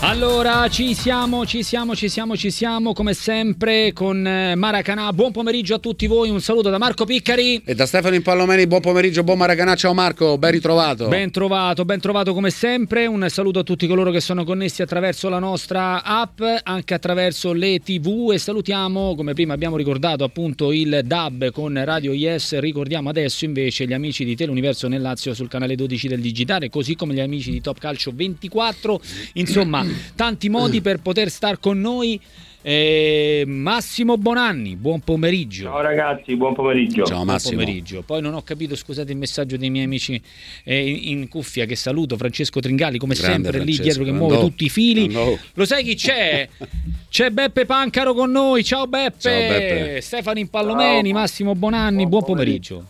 Allora, ci siamo, ci siamo, ci siamo, ci siamo, come sempre con eh, Maracanà. Buon pomeriggio a tutti voi, un saluto da Marco Piccari. E da Stefano Impallomeni, buon pomeriggio, buon Maracanà, ciao Marco, ben ritrovato. Ben trovato, ben trovato come sempre. Un saluto a tutti coloro che sono connessi attraverso la nostra app, anche attraverso le tv e salutiamo, come prima abbiamo ricordato appunto il DAB con Radio Yes, ricordiamo adesso invece gli amici di Teleuniverso nel Lazio sul canale 12 del Digitale, così come gli amici di Top Calcio 24. Insomma, tanti modi per poter star con noi. Eh, Massimo Bonanni, buon pomeriggio. Ciao ragazzi, buon pomeriggio. Ciao Massimo. Buon pomeriggio. Poi non ho capito, scusate il messaggio dei miei amici eh, in, in cuffia che saluto, Francesco Tringali, come Grande sempre lì Francesco, dietro che no. muove tutti i fili. No. Lo sai chi c'è? C'è Beppe Pancaro con noi. Ciao Beppe. Ciao, Beppe. Stefano Impallomeni, Ciao. Massimo Bonanni, buon, Buon pomeriggio.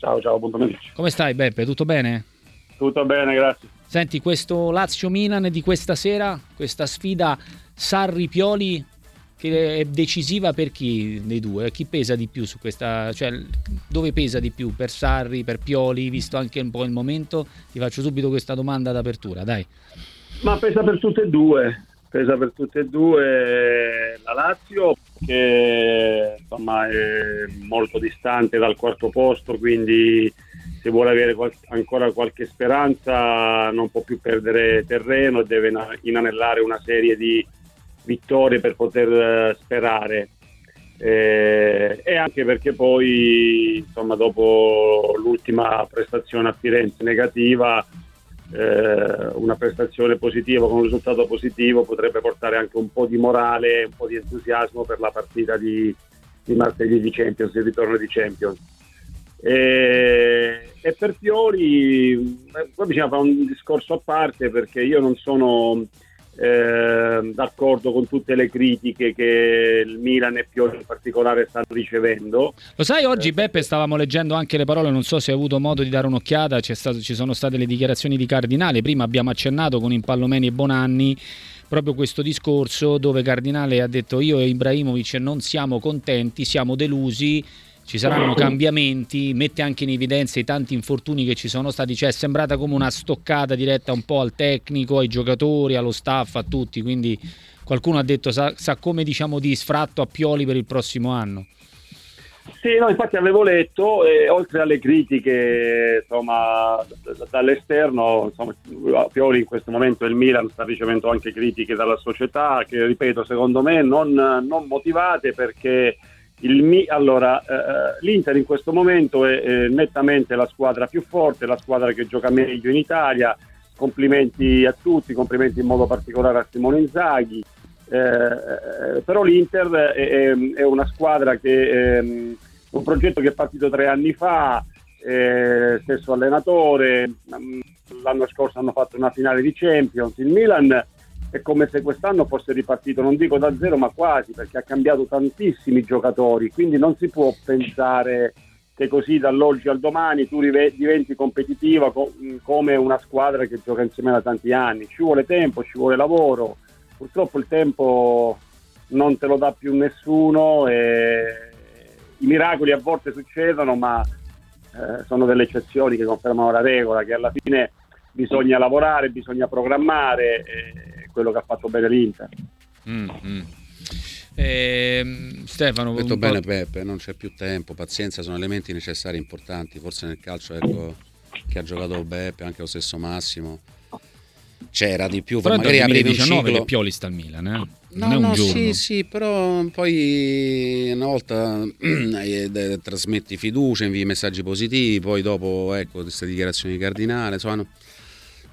Ciao, ciao, buon pomeriggio. Come stai Beppe? Tutto bene? Tutto bene, grazie. Senti, questo Lazio-Milan di questa sera, questa sfida Sarri-Pioli che è decisiva per chi dei due? Chi pesa di più su questa, cioè dove pesa di più? Per Sarri, per Pioli, visto anche un po' il momento? Ti faccio subito questa domanda d'apertura, dai. Ma pesa per tutte e due, pesa per tutte e due la Lazio che insomma è molto distante dal quarto posto, quindi se vuole avere qual- ancora qualche speranza non può più perdere terreno e deve ina- inanellare una serie di vittorie per poter eh, sperare. Eh, e anche perché poi insomma dopo l'ultima prestazione a Firenze negativa eh, una prestazione positiva con un risultato positivo potrebbe portare anche un po' di morale, un po' di entusiasmo per la partita di, di martedì di Champions, il ritorno di Champions. E, e per Pioli, eh, poi bisogna fare un discorso a parte perché io non sono eh, d'accordo con tutte le critiche che il Milan e Pioli in particolare stanno ricevendo. Lo sai, oggi Eh, Beppe stavamo leggendo anche le parole, non so se hai avuto modo di dare un'occhiata, stato- ci sono state le dichiarazioni di Cardinale, prima abbiamo accennato con Impallomeni e Bonanni proprio questo discorso dove Cardinale ha detto io e Ibrahimovic non siamo contenti, siamo delusi, ci saranno cambiamenti, mette anche in evidenza i tanti infortuni che ci sono stati, cioè è sembrata come una stoccata diretta un po' al tecnico, ai giocatori, allo staff, a tutti, quindi qualcuno ha detto sa, sa come diciamo di sfratto a Pioli per il prossimo anno. Sì, no, infatti avevo letto, e oltre alle critiche insomma, dall'esterno, insomma, Pioli in questo momento il Milan sta ricevendo anche critiche dalla società che, ripeto, secondo me non, non motivate perché il allora, eh, l'Inter in questo momento è, è nettamente la squadra più forte, la squadra che gioca meglio in Italia. Complimenti a tutti, complimenti in modo particolare a Simone Inzaghi. Eh, però l'Inter è, è- è una squadra che ehm, un progetto che è partito tre anni fa, eh, stesso allenatore, mm, l'anno scorso hanno fatto una finale di Champions, il Milan è come se quest'anno fosse ripartito, non dico da zero ma quasi, perché ha cambiato tantissimi giocatori, quindi non si può pensare che così dall'oggi al domani tu diventi competitiva co- come una squadra che gioca insieme da tanti anni, ci vuole tempo, ci vuole lavoro, purtroppo il tempo non te lo dà più nessuno e i miracoli a volte succedono ma eh, sono delle eccezioni che confermano la regola che alla fine bisogna lavorare, bisogna programmare e quello che ha fatto bene l'Inter. Mm, mm. Ehm, Stefano, Ho detto un po'- bene Peppe, non c'è più tempo, pazienza, sono elementi necessari importanti, forse nel calcio ecco, che ha giocato Beppe, anche lo stesso Massimo, c'era di più, però magari aprivi un 2019 ciclo. che Pioli sta al Milan, eh? non No, è un no, giorno. sì, sì, però poi una volta eh, eh, trasmetti fiducia, invii messaggi positivi, poi dopo ecco queste dichiarazioni di cardinale, insomma, no-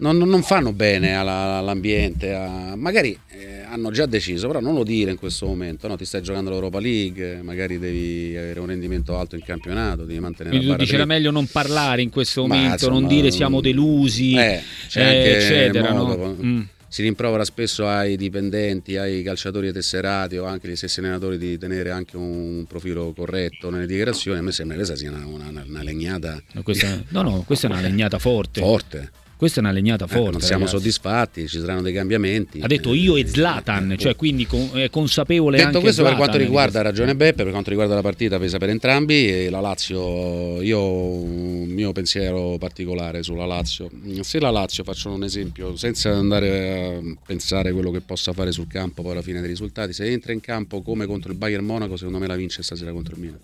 non, non- non fanno bene alla- all'ambiente, a- magari eh, hanno già deciso, però non lo dire in questo momento, no? ti stai giocando l'Europa League, magari devi avere un rendimento alto in campionato, devi mantenere Quindi la tu dici era meglio non parlare in questo Ma, momento, non insomma, dire siamo delusi, Eh, eh, eccetera. modo, no? Mm. Si rimprovera spesso ai dipendenti, ai calciatori tesserati o anche agli stessi allenatori di tenere anche un profilo corretto nelle dichiarazioni. A me sembra che questa sia una, una- una legnata No, questa, no, no, questa è una legnata forte. forte. Questa è una legnata forte. Eh, non siamo ragazzi. soddisfatti, ci saranno dei cambiamenti. Ha detto io e Zlatan, cioè quindi è consapevole Detto anche questo Zlatan, per quanto riguarda ragione Beppe, per quanto riguarda la partita pesa per entrambi, la Lazio, io ho un mio pensiero particolare sulla Lazio. Se la Lazio, faccio un esempio, senza andare a pensare quello che possa fare sul campo poi alla fine dei risultati, se entra in campo come contro il Bayern Monaco, secondo me la vince stasera contro il Milan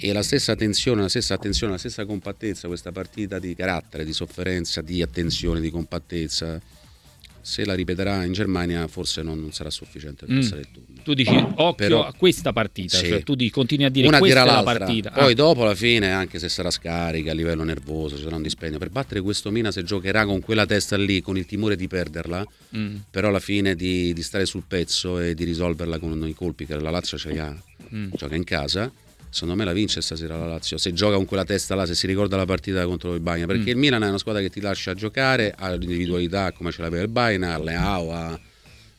e la stessa attenzione, la stessa attenzione, la stessa compattezza, questa partita di carattere, di sofferenza, di attenzione, di compattezza, se la ripeterà in Germania forse non, non sarà sufficiente per mm. passare il turno. Tu dici occhio Però, a questa partita, sì. cioè tu continui a dire Una questa è la partita. Poi ah. dopo alla fine, anche se sarà scarica a livello nervoso, ci sarà un dispendio, per battere questo Mina se giocherà con quella testa lì, con il timore di perderla, mm. però alla fine di, di, stare sul pezzo e di risolverla con i colpi che la Lazio ce li ha, mm. gioca in casa secondo me la vince stasera la Lazio se gioca con quella testa là se si ricorda la partita contro il Bayern perché mm. il Milan è una squadra che ti lascia giocare ha l'individualità come ce l'aveva il Bayern ha Leao ha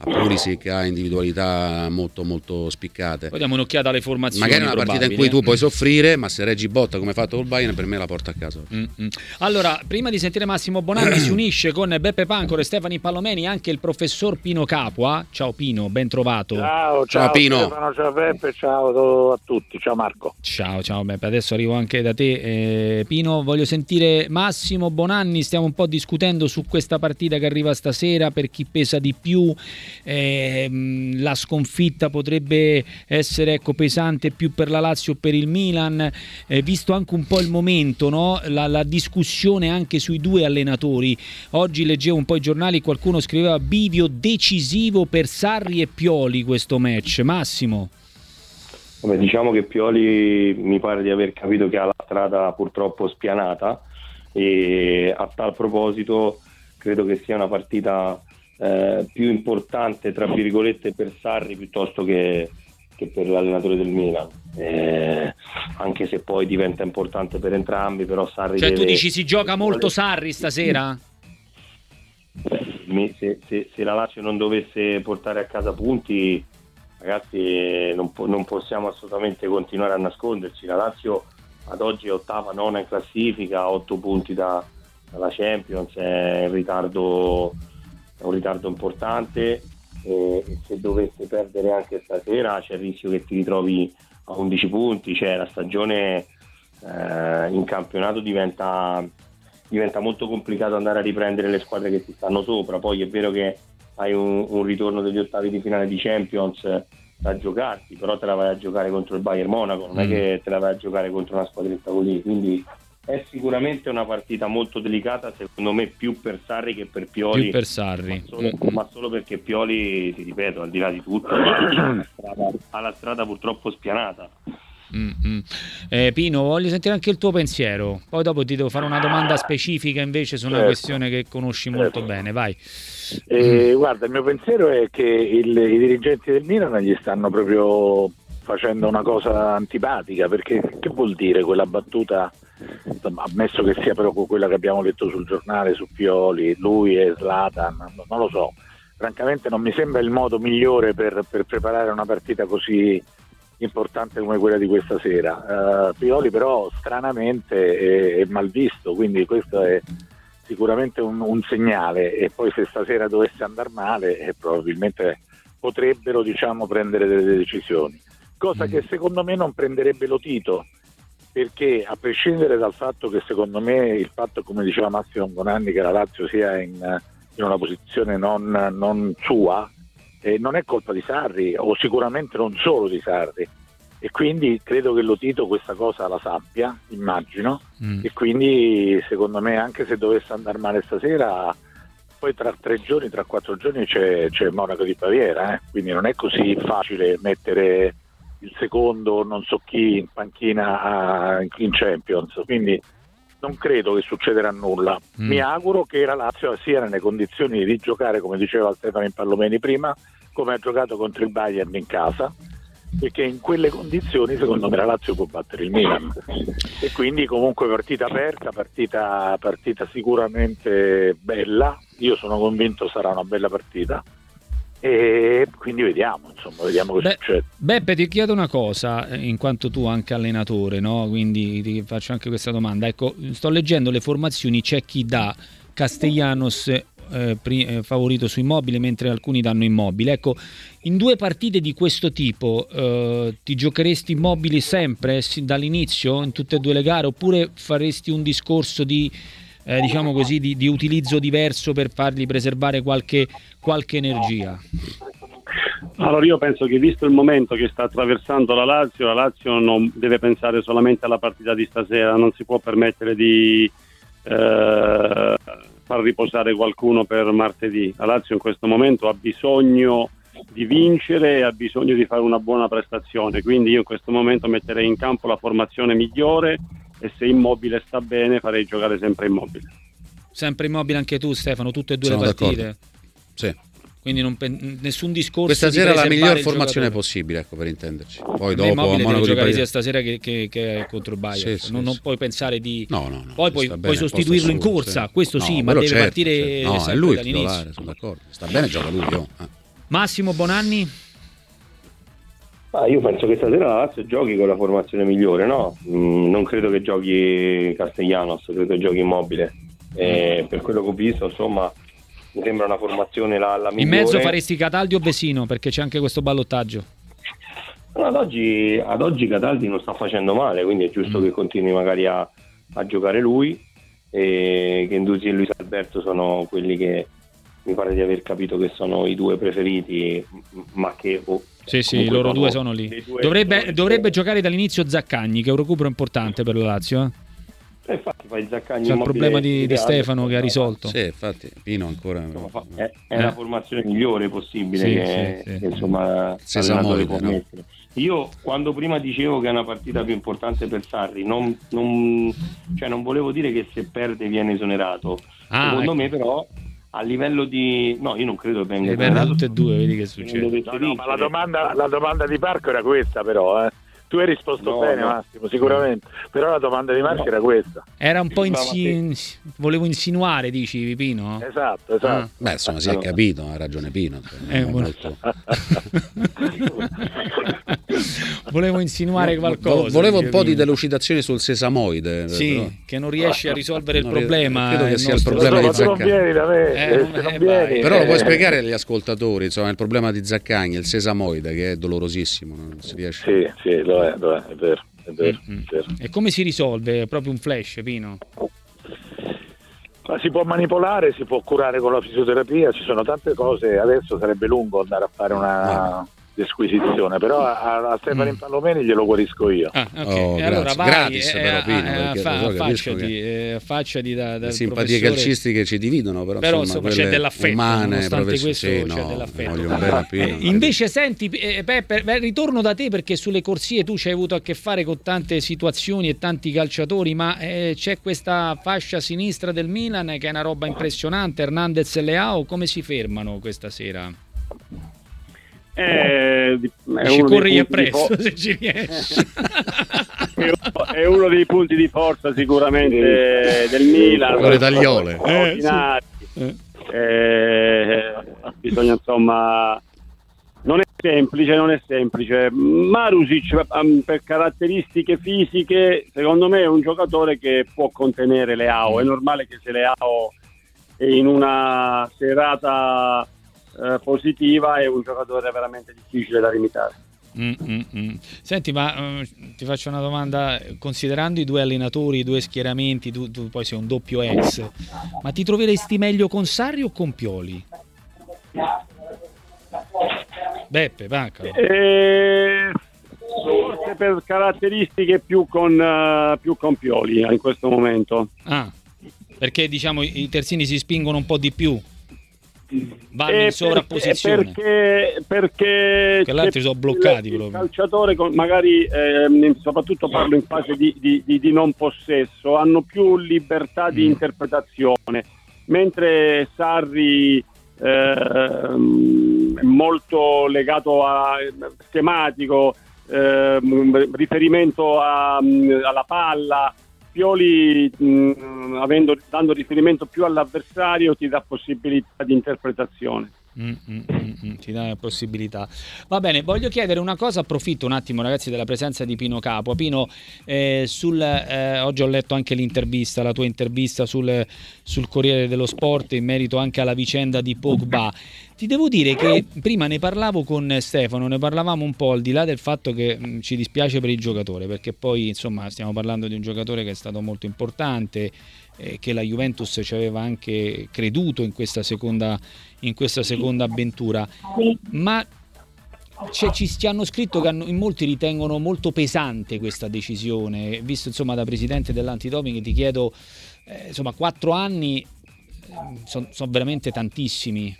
a Pulisic ha individualità molto molto spiccate. Poi diamo un'occhiata alle formazioni. Magari è una partita in cui tu puoi soffrire, ma se reggi botta come ha fatto col Bayern, per me la porta a casa. Mm-hmm. Allora, prima di sentire Massimo Bonanni, si unisce con Beppe Pancor e Stefani Pallomeni anche il professor Pino Capua. Ciao Pino, ben trovato. Ciao, ciao, ciao Pino. Stefano, ciao Beppe, ciao a tutti, ciao Marco. Ciao, ciao Beppe, adesso arrivo anche da te. Eh, Pino, voglio sentire Massimo Bonanni, stiamo un po' discutendo su questa partita che arriva stasera, per chi pesa di più eh, la sconfitta potrebbe essere ecco, pesante più per la Lazio o per il Milan, eh, visto anche un po' il momento, no? la, la, discussione anche sui due allenatori. Oggi leggevo un po' i giornali, qualcuno scriveva bivio decisivo per Sarri e Pioli questo match. Massimo. Vabbè, diciamo che Pioli mi pare di aver capito che ha la strada purtroppo spianata e a tal proposito credo che sia una partita eh, più importante tra virgolette per Sarri piuttosto che, che per l'allenatore del Milan eh, anche se poi diventa importante per entrambi però Sarri cioè deve... tu dici si gioca molto Sarri stasera? Se, se, se, la Lazio non dovesse portare a casa punti ragazzi non, non possiamo assolutamente continuare a nasconderci la Lazio ad oggi è ottava, nona in classifica, otto punti da, dalla Champions, è in ritardo è un ritardo importante e se dovesse perdere anche stasera c'è il rischio che ti ritrovi a 11 punti, cioè la stagione eh, in campionato diventa, diventa molto complicato andare a riprendere le squadre che ti stanno sopra, poi è vero che hai un, un ritorno degli ottavi di finale di Champions da giocarti, però te la vai a giocare contro il Bayern Monaco, non mm. è che te la vai a giocare contro una squadretta così, quindi è sicuramente una partita molto delicata, secondo me più per Sarri che per Pioli. Più per Sarri. Ma solo, ma solo perché Pioli, ti ripeto, al di là di tutto, ha la strada, ha la strada purtroppo spianata. Mm-hmm. Eh, Pino, voglio sentire anche il tuo pensiero. Poi dopo ti devo fare una domanda specifica invece su una certo. questione che conosci molto certo. bene. Vai. Eh, guarda, il mio pensiero è che il, i dirigenti del Milan gli stanno proprio facendo una cosa antipatica perché che vuol dire quella battuta? ammesso che sia proprio quella che abbiamo letto sul giornale su Pioli, lui e Slatan, non lo so. Francamente non mi sembra il modo migliore per, per preparare una partita così importante come quella di questa sera. Uh, Pioli però stranamente è, è mal visto, quindi questo è sicuramente un, un, segnale e poi se stasera dovesse andare male eh, probabilmente potrebbero diciamo, prendere delle decisioni, cosa mm. che secondo me non prenderebbe lo Tito perché a prescindere dal fatto che secondo me il fatto, come diceva Massimo Bonanni, che la Lazio sia in, in una posizione non, non sua, eh, non è colpa di Sarri o sicuramente non solo di Sarri e quindi credo che lo Tito questa cosa la sappia, immagino, mm. e quindi secondo me anche se dovesse andare male stasera, poi tra tre giorni, tra quattro giorni c'è, c'è Monaco di Baviera, eh? quindi non è così facile mettere il secondo non so chi in panchina in Champions, quindi non credo che succederà nulla. Mm. Mi auguro che la Lazio sia nelle condizioni di giocare, come diceva Stefano Pallomeni prima, come ha giocato contro il Bayern in casa, perché in quelle condizioni secondo me la Lazio può battere il Milan. E quindi comunque partita aperta, partita, partita sicuramente bella, io sono convinto sarà una bella partita e quindi vediamo, insomma, vediamo che Beh, succede. Beppe, ti chiedo una cosa, eh, in quanto tu anche allenatore, no? quindi ti faccio anche questa domanda. Ecco, sto leggendo le formazioni, c'è chi dà Castellanos eh, eh, favorito su immobile mentre alcuni danno immobile. Ecco, in due partite di questo tipo eh, ti giocheresti immobili sempre dall'inizio in tutte e due le gare oppure faresti un discorso di, eh, diciamo così, di, di, utilizzo diverso per fargli preservare qualche, qualche energia? Allora io penso che visto il momento che sta attraversando la Lazio, la Lazio non deve pensare solamente alla partita di stasera, non si può permettere di eh, far riposare qualcuno per martedì. La Lazio in questo momento ha bisogno di vincere e ha bisogno di fare una buona prestazione, quindi io in questo momento metterei in campo la formazione migliore e se immobile sta bene farei giocare sempre immobile. Sempre immobile anche tu Stefano, tutte e due Sono le partite? Sì. Quindi non, nessun discorso. Questa sera è la miglior formazione giocatore. possibile, ecco, per intenderci. Poi dopo a Monaco giocare sia stasera che, che, che contro il Bayern. Sì, sì, non, sì. non, puoi pensare di. No, no, no. Poi puoi, puoi sostituirlo in corsa, sì. questo no, sì, ma deve certo, partire certo. No, è lui dall'inizio. sono d'accordo. Sta bene, gioca lui. Oh. Eh. Massimo Bonanni. Ah, io penso che stasera la Lazio giochi con la formazione migliore, no? Mm, non credo che giochi Castellanos, credo che giochi immobile. E per quello che ho visto, insomma, mi sembra una formazione la, la migliore. In mezzo faresti Cataldi o Vesino perché c'è anche questo ballottaggio. No, ad, oggi, ad, oggi, Cataldi non sta facendo male, quindi è giusto mm. che continui magari a, a giocare lui e che Indusi e Luis Alberto sono quelli che mi pare di aver capito che sono i due preferiti, ma che... Oh, sì, sì, loro due sono lì. Due dovrebbe, dovrebbe giocare dall'inizio Zaccagni, che è un recupero importante per la Lazio. Eh? E infatti fai Zaccagni C'è il problema di, di, Stefano che ha risolto. Sì, infatti Pino ancora insomma, è, è eh. la formazione migliore possibile sì, che, sì, sì. che insomma Sesamoide, può no? mettere. Io quando prima dicevo che è una partita più importante per Sarri, non, non, cioè non volevo dire che se perde viene esonerato. Ah, Secondo ecco. me però a livello di no io non credo che venga esonerato tutte e due vedi che succede no, no, ma la domanda, la domanda di Parco era questa però eh tu hai risposto no, bene, no. Massimo, sicuramente. Però la domanda di Marco no. era questa. Era un po' insi... volevo insinuare, dici Pino? Esatto, esatto. Ah. Beh, insomma, si è capito, ha ragione Pino. Eh, molto... volevo insinuare qualcosa. Volevo un po' di delucidazione sul sesamoide. Sì, però. che non riesce a risolvere il problema. Credo che sia il problema di Zaccagni. Eh, eh, però lo puoi spiegare agli ascoltatori, insomma, il problema di Zaccagni, il sesamoide, che è dolorosissimo, non si riesce. Sì, sì, lo è, lo è, è vero. È vero, mm-hmm. è vero. E come si risolve? È proprio un flash, Pino? Ma si può manipolare, si può curare con la fisioterapia, ci sono tante cose. Adesso sarebbe lungo andare a fare una, di squisizione, però a, a Stefano mm. Palomeni glielo guarisco io. Ah, okay. oh, allora vai, gratis eh, però Pino, eh, fa, so, affacciati, eh, affacciati da, da simpatie calcistiche ci dividono, però, però insomma, insomma c'è dell'affetto, umane, questo sì, no, c'è dell'affetto. Pino, eh, invece senti eh, Peppe, ritorno da te perché sulle corsie tu ci hai avuto a che fare con tante situazioni e tanti calciatori, ma eh, c'è questa fascia sinistra del Milan che è una roba impressionante, Hernandez e Leao, come si fermano questa sera? È ci corri appresso fo- se ci riesci. è uno dei punti di forza sicuramente del Milan. Con le tagliole. Eh, sì. eh, bisogna insomma non è semplice, non è semplice. Marusic um, per caratteristiche fisiche, secondo me è un giocatore che può contenere Leao. È normale che se Leao è in una serata eh, positiva è un giocatore veramente difficile da limitare. Mm, mm, mm. Senti, ma uh, ti faccio una domanda, considerando i due allenatori, i due schieramenti, tu, tu, poi sei un doppio ex, ma ti troveresti meglio con Sarri o con Pioli? Beppe, Vacca. Eh, forse per caratteristiche più con, uh, più con Pioli in questo momento. Ah, perché diciamo i terzini si spingono un po' di più vanno in eh, sovrapposizione. Perché, perché che l'altro sono bloccati il, il calciatore magari eh, soprattutto parlo in fase di, di, di, di, non possesso hanno più libertà di mm. interpretazione. Mentre Sarri eh, è molto legato a schematico eh, riferimento a, alla palla Pioli mh, avendo, dando riferimento più all'avversario ti dà possibilità di interpretazione. Mm, mm, mm, mm, ti dà la possibilità. Va bene, voglio chiedere una cosa, approfitto un attimo ragazzi della presenza di Pino Capo. Pino, eh, sul, eh, oggi ho letto anche l'intervista, la tua intervista sul, sul, Corriere dello Sport in merito anche alla vicenda di Pogba. Ti devo dire che prima ne parlavo con Stefano, ne parlavamo un po' al di là del fatto che mh, mm, ci dispiace per il giocatore, perché poi insomma stiamo parlando di un giocatore che è stato molto importante, che la Juventus ci aveva anche creduto in questa seconda, in questa seconda avventura, ma cioè, ci, ci, hanno scritto che hanno, in molti ritengono molto pesante questa decisione. Visto insomma da presidente dell'antidoping ti chiedo, eh, insomma, quattro anni eh, sono son veramente tantissimi.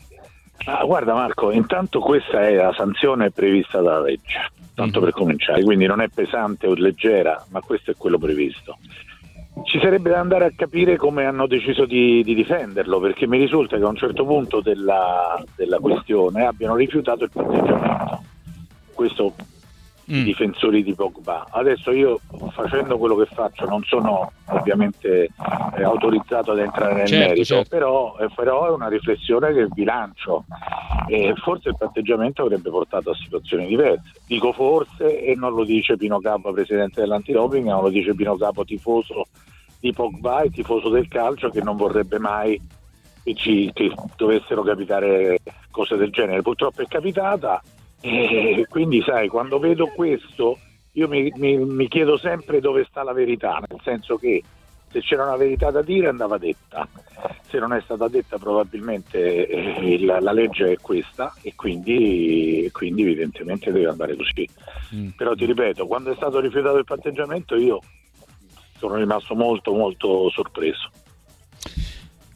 Ah, guarda Marco, intanto questa è la sanzione prevista dalla legge, tanto mm-hmm. per cominciare, quindi non è pesante o leggera, ma questo è quello previsto. Ci sarebbe da andare a capire come hanno deciso di, di difenderlo, perché mi risulta che a un certo punto della, della questione abbiano rifiutato il patteggiamento. Questo mm. i difensori di Pogba. Adesso io facendo quello che faccio non sono ovviamente eh, autorizzato ad entrare nel certo, merito, certo. Però, eh, però, è una riflessione che bilancio e forse il patteggiamento avrebbe portato a situazioni diverse. Dico forse e non lo dice Pino Capo, presidente dell'antidoping, ma lo dice Pino Capo, tifoso di Pogba e tifoso del calcio che non vorrebbe mai che, ci, che dovessero capitare cose del genere. Purtroppo è capitata e quindi sai, quando vedo questo io mi, mi, mi, chiedo sempre dove sta la verità, nel senso che se c'era una verità da dire andava detta, se non è stata detta probabilmente eh, la, la, legge è questa e quindi, quindi, evidentemente deve andare così. Mm. Però ti ripeto, quando è stato rifiutato il patteggiamento io sono rimasto molto molto sorpreso.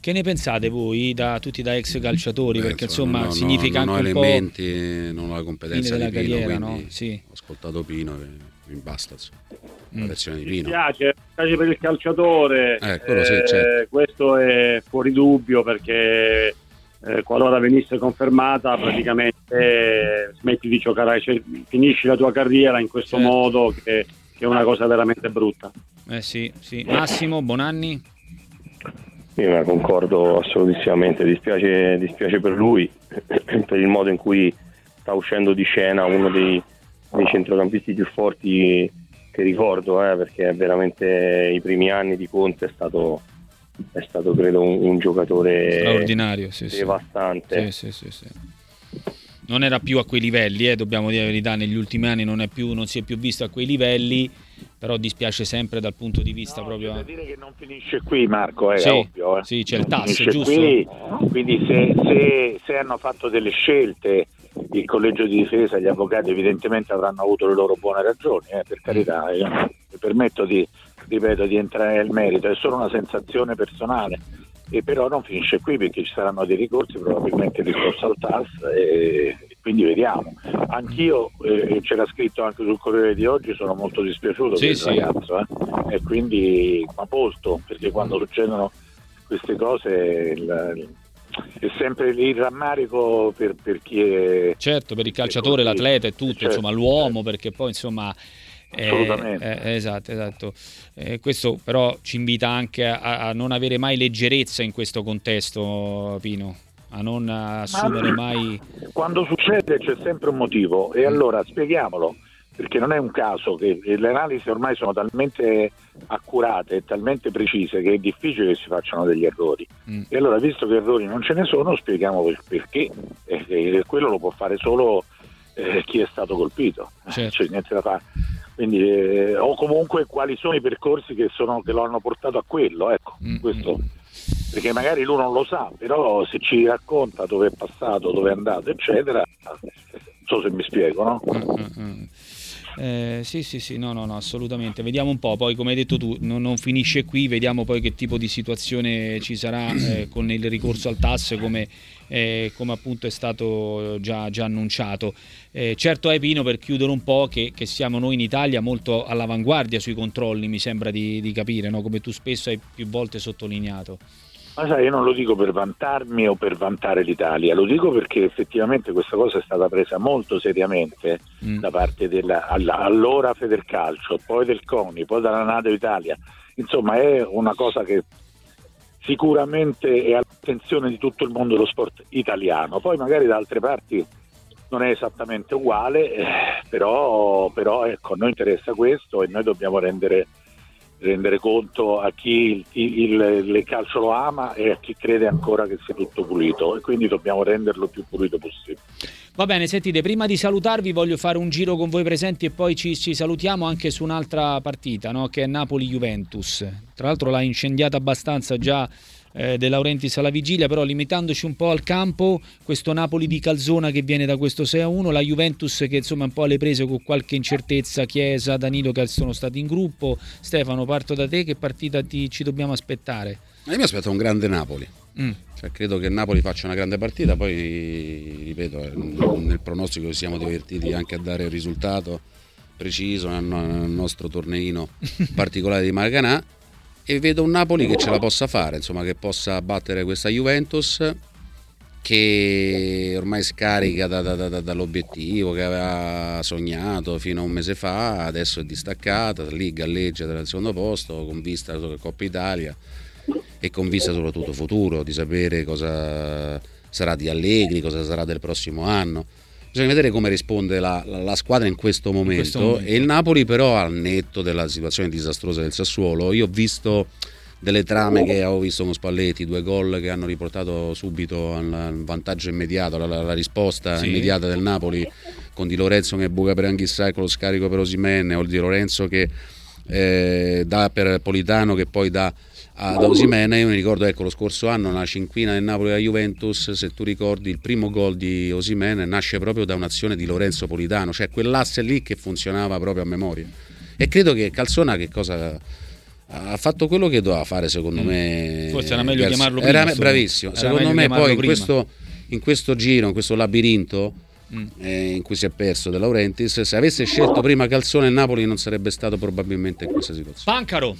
Che ne pensate voi, da, tutti da ex calciatori? Beh, Perché insomma no, significa no, anche non ho elementi, non ho la competenza della di Pino, carriera, no? sì. ho ascoltato Pino e mi basta mm. la lezione di Pino. Mi piace, piace per il calciatore, eh, eh, sì, certo. questo è fuori dubbio perché eh, qualora venisse confermata praticamente eh, smetti di giocare, cioè, finisci la tua carriera in questo certo. modo che, che, è una cosa veramente brutta. Eh sì, sì. Massimo, Bonanni? Io concordo assolutissimamente, dispiace, dispiace, per lui, per il modo in cui sta uscendo di scena uno dei, dei centrocampisti più forti che ricordo, eh, perché veramente i primi anni di Conte è stato, è stato credo un, un giocatore straordinario, sì, devastante. Sì, sì, sì, non era più a quei livelli, eh, dobbiamo dire la verità, negli ultimi anni non, più, non si è più visto a quei livelli però dispiace sempre dal punto di vista no, proprio... Devo dire che non finisce qui Marco, è sì, ovvio. Eh. Sì, c'è il tasso, giusto? Qui, quindi se, se, se, hanno fatto delle scelte il collegio di difesa, gli avvocati evidentemente avranno avuto le loro buone ragioni, eh, per carità, io mi permetto di, ripeto, di entrare nel merito, è solo una sensazione personale e però non finisce qui perché ci saranno dei ricorsi, probabilmente il ricorso al TAS e quindi vediamo. Anch'io, eh, c'era scritto anche sul Corriere di oggi, sono molto dispiaciuto sì, per sì. il ragazzo eh? e quindi ma posto perché quando succedono queste cose il, è sempre il rammarico per, per, chi è certo per il calciatore, l'atleta e tutto, certo, insomma l'uomo certo. perché poi insomma Assolutamente. Eh, eh, esatto, esatto. Eh, questo però ci invita anche a, a, non avere mai leggerezza in questo contesto, Pino, a non assumere Ma, mai... Quando succede c'è sempre un motivo e mm. allora spieghiamolo, perché non è un caso che le analisi ormai sono talmente accurate e talmente precise che è difficile che si facciano degli errori. Mm. E allora, visto che errori non ce ne sono, spieghiamo perché. E, quello lo può fare solo eh, chi è stato colpito, certo. cioè niente da fare. Quindi, eh, o comunque quali sono i percorsi che, sono, che lo hanno portato a quello, ecco, mm, questo, mm. Perché magari lui non lo sa, però se ci racconta dove è passato, dove è andato, eccetera, non so se mi spiego, no? Mm, mm, mm. Eh, sì, sì, sì, no, no, no, assolutamente. Vediamo un po', poi come hai detto tu, non, non finisce qui, vediamo poi che tipo di situazione ci sarà eh, con il ricorso al TAS, come, eh, come appunto è stato già, già annunciato. Eh, certo è Pino, per chiudere un po', che, che, siamo noi in Italia molto all'avanguardia sui controlli, mi sembra di, di capire, no? come tu spesso hai più volte sottolineato. Ma sai, io non lo dico per vantarmi o per vantare l'Italia, lo dico perché effettivamente questa cosa è stata presa molto seriamente mm. da parte dell'allora Federcalcio, poi del CONI, poi dalla NATO Italia. Insomma, è una cosa che sicuramente è all'attenzione di tutto il mondo dello sport italiano. Poi magari da altre parti non è esattamente uguale, eh, però, però ecco, a noi interessa questo e noi dobbiamo rendere, rendere conto a chi il, il, il, calcio lo ama e a chi crede ancora che sia tutto pulito e quindi dobbiamo renderlo più pulito possibile. Va bene, sentite, prima di salutarvi voglio fare un giro con voi presenti e poi ci, ci salutiamo anche su un'altra partita, no? che è Napoli-Juventus. Tra l'altro l'ha incendiata abbastanza già eh, De Laurentiis alla vigilia, però limitandoci un po' al campo, questo Napoli di Calzona che viene da questo 6-1, la Juventus che insomma è un po' alle prese con qualche incertezza, Chiesa, Danilo che sono stati in gruppo. Stefano, parto da te, che partita ti, ci dobbiamo aspettare? Io mi aspetto un grande Napoli. Mm. Cioè, credo che il Napoli faccia una grande partita, poi ripeto, eh, nel pronostico ci siamo divertiti anche a dare il risultato preciso nel nostro torneino particolare di Marganà e vedo un Napoli che ce la possa fare, insomma, che possa battere questa Juventus che ormai scarica da, da, da, dall'obiettivo che aveva sognato fino a un mese fa, adesso è distaccata, lì galleggia dal secondo posto con vista sulla Coppa Italia e con vista soprattutto futuro, di sapere cosa sarà di Allegri, cosa sarà del prossimo anno Bisogna vedere come risponde la, la, la squadra in questo, in questo, momento. E il Napoli, però, al netto della situazione disastrosa del Sassuolo, io ho visto delle trame che ho visto con Spalletti, due gol che hanno riportato subito al vantaggio immediato, la, risposta sì. immediata del Napoli con Di Lorenzo che buca per Anghissai con lo scarico per Osimene o Di Lorenzo che eh, dà per Politano che poi dà ad Osimene. Io mi ricordo, ecco, lo scorso anno, una cinquina del Napoli alla Juventus, se tu ricordi, il primo gol di Osimene nasce proprio da un'azione di Lorenzo Politano, cioè quell'asse lì che funzionava proprio a memoria. E credo che Calzona che cosa ha fatto quello che doveva fare secondo mm. me forse era meglio Garz- chiamarlo prima era bravissimo era secondo me poi in questo, in questo, giro in questo labirinto mm. eh, in cui si è perso De Laurentiis se avesse scelto prima Calzone e Napoli non sarebbe stato probabilmente in questa situazione Pancaro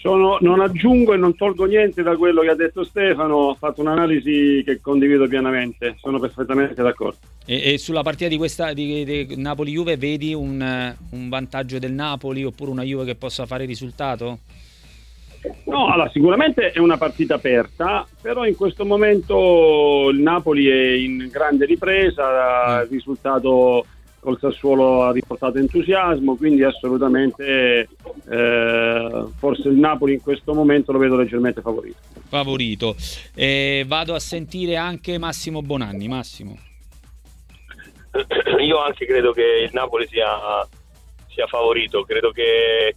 sono, non aggiungo e non tolgo niente da quello che ha detto Stefano, ho fatto un'analisi che condivido pienamente, sono perfettamente d'accordo. E, e sulla partita di questa di, di Napoli-Juve vedi un, un, vantaggio del Napoli oppure una Juve che possa fare risultato? No, allora, sicuramente è una partita aperta, però in questo momento il Napoli è in grande ripresa, mm. il risultato col Sassuolo ha riportato entusiasmo, quindi assolutamente eh, forse il Napoli in questo momento lo vedo leggermente favorito. Favorito. Eh, vado a sentire anche Massimo Bonanni. Massimo. Io anche credo che il Napoli sia, sia favorito, credo che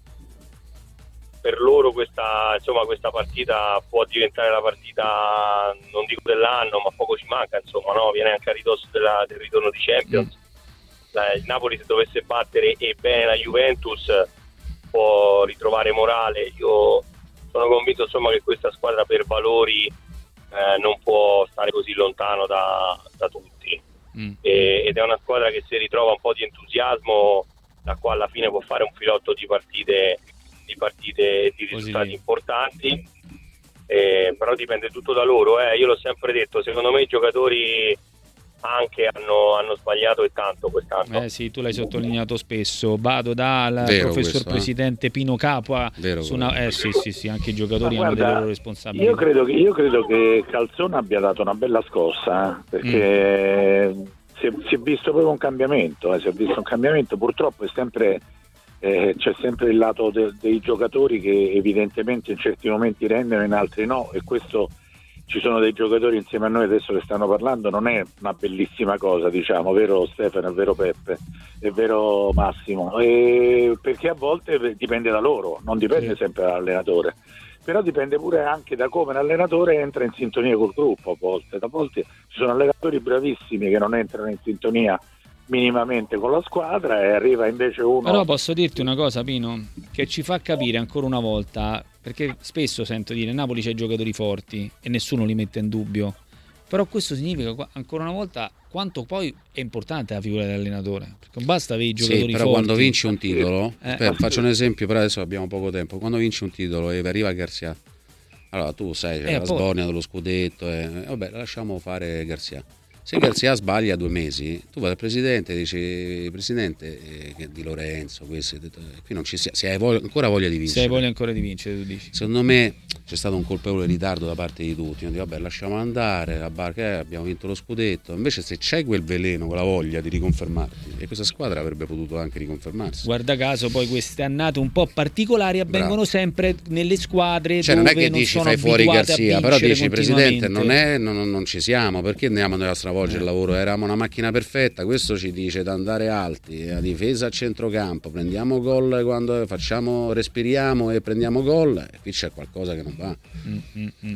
per loro questa, insomma, questa, partita può diventare la partita non dico dell'anno ma poco ci manca insomma no? viene anche a ridosso della, del ritorno di Champions mm il Napoli se dovesse battere e bene la Juventus può ritrovare morale. Io sono convinto insomma, che questa squadra per valori eh, non può stare così lontano da, da tutti. Mm. E, ed è una squadra che se ritrova un po' di entusiasmo, da qua alla fine può fare un filotto di partite di, partite, di risultati Così. importanti. Eh, però dipende tutto da loro. Eh. Io l'ho sempre detto, secondo me i giocatori anche hanno, hanno, sbagliato e tanto quest'anno. Eh sì, tu l'hai sottolineato spesso. Vado dal Vero professor questo, eh. presidente eh? Pino Capua. Una, eh sì, sì, sì, anche i giocatori Ma hanno guarda, delle loro responsabilità. Io credo, che, io credo che Calzona abbia dato una bella scossa, eh, perché mm. si, è, si, è, visto proprio un cambiamento, eh, si è visto un cambiamento, purtroppo è sempre... Eh, c'è sempre il lato de- dei giocatori che evidentemente in certi momenti rendono, in altri no, e questo ci sono dei giocatori insieme a noi adesso che stanno parlando, non è una bellissima cosa, diciamo, vero Stefano, è vero Peppe, è vero Massimo, e perché a volte dipende da loro, non dipende sempre dall'allenatore, però dipende pure anche da come l'allenatore entra in sintonia col gruppo a volte, a volte ci sono allenatori bravissimi che non entrano in sintonia minimamente con la squadra e arriva invece uno. Però posso dirti una cosa, Pino, che ci fa capire ancora una volta, perché spesso sento dire Napoli c'è giocatori forti e nessuno li mette in dubbio. Però questo significa ancora una volta quanto poi è importante la figura dell'allenatore. Perché non basta avere i giocatori sì, però forti. quando vinci un titolo, eh. aspetta, faccio un esempio, però adesso abbiamo poco tempo. Quando vinci un titolo e arriva Garzia, allora tu sai, c'è eh, la poi... sbornia dello scudetto, e, vabbè, lasciamo fare Garzia Se Garzia sbaglia due mesi, tu vai dal presidente e dici: Presidente eh, di Lorenzo, questo, qui non ci sia, se hai voglia, ancora voglia di vincere. Se hai voglia ancora di vincere, tu dici. Secondo me c'è stato un colpevole ritardo da parte di tutti. Dico, vabbè, lasciamo andare, la barca, eh, abbiamo vinto lo scudetto. Invece, se c'è quel veleno, quella voglia di riconfermarti, e questa squadra avrebbe potuto anche riconfermarsi. Guarda caso, poi queste annate un po' particolari avvengono Bravo. sempre nelle squadre Cioè, dove non è che non dici fai fuori Garzia, però dici Presidente, non, è, non, non ci siamo, perché andiamo noi a stravolgere il lavoro? Eravamo una macchina perfetta, questo ci dice di andare alti, a difesa a centrocampo, prendiamo gol quando facciamo, respiriamo e prendiamo gol, e qui c'è qualcosa che non va. Mm, mm, mm.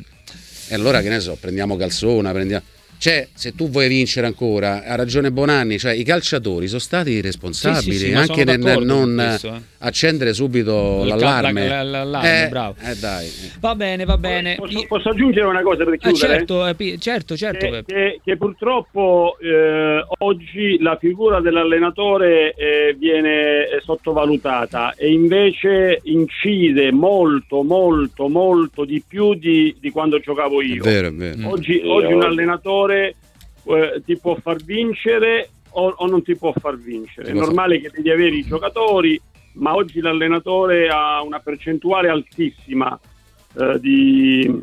E allora che ne so, prendiamo Calzona, prendiamo... Cioè, se tu vuoi vincere ancora, ha ragione Bonanni, cioè i calciatori sono stati responsabili Sì, sì, sì, ma anche nel non questo, eh. accendere subito Il ca- l'allarme. la- la- l'allarme, eh, bravo. eh, dai. Va bene, va bene. Posso, posso aggiungere una cosa per Ah, chiudere? certo, eh, certo, certo. che, che- che purtroppo eh, oggi la figura dell'allenatore eh, viene eh, sottovalutata e invece incide molto, molto, molto di più di, di quando giocavo È io. vero, è vero. Mm. Oggi, oggi un oggi- allenatore eh, ti può far vincere o, o non ti può far vincere. È normale che devi avere i giocatori, ma oggi l'allenatore ha una percentuale altissima eh, di,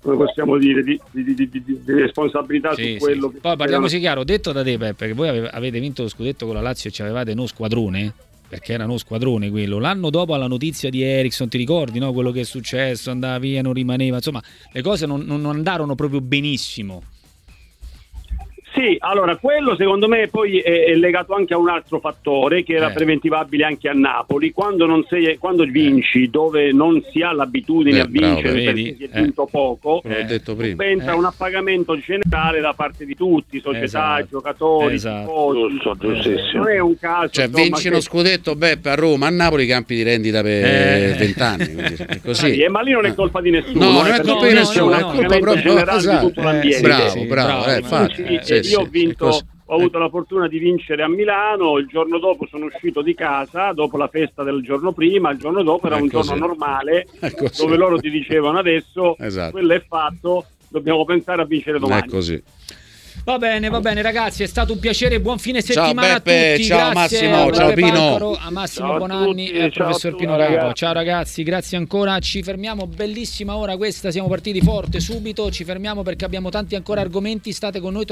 come possiamo dire, di, di- di- di- responsabilità Sì, su quello sì. che Poi parliamoci chiaro, detto da te Peppe, che voi ave- avete vinto lo scudetto con la Lazio e ci avevate uno squadrone, perché era uno squadrone quello. L'anno dopo alla notizia di Ericsson, ti ricordi no? quello che è successo, andava via, non rimaneva, insomma le cose non- non andarono proprio benissimo. Sì, allora quello secondo me poi è, è legato anche a un altro fattore che era Eh. preventivabile anche a Napoli. Quando, non sei, quando vinci dove non si ha l'abitudine Eh, a vincere bravo, perché vedi? si è Eh. vinto poco, detto prima. subentra Eh. un appagamento generale da parte di tutti, società, Esatto. giocatori, Esatto. tifosi. Giusto, giustissimo. Non è un caso Cioè, insomma, vinci che- uno scudetto Beppe a Roma, a Napoli campi di rendita per Eh. 20 anni. quindi è così. Eh, ma lì non è colpa di nessuno. No, non eh, è colpa di nessuno, un è colpa proprio- esatto. di tutto l'ambiente. Eh, Bravo, bravo, eh, infatti. Sì, eh, sì, sì, io ho è vinto, ho avuto la fortuna di vincere a Milano, il giorno dopo sono uscito di casa, dopo la festa del giorno prima, il giorno dopo era È un giorno normale, È dove loro ti dicevano adesso Esatto. quello è fatto, dobbiamo pensare a vincere È domani. così. Va bene, va bene ragazzi, è stato un piacere, buon fine Ciao, settimana Beppe, a tutti. ciao, grazie Massimo, a ciao, Pino. Pancaro, a Massimo Ciao Bonanni tutti, e al ciao professor Pino ragazzi. Ciao ragazzi, grazie ancora. Ci fermiamo, bellissima ora questa, siamo partiti forte subito, ci fermiamo perché abbiamo tanti ancora argomenti, state con noi.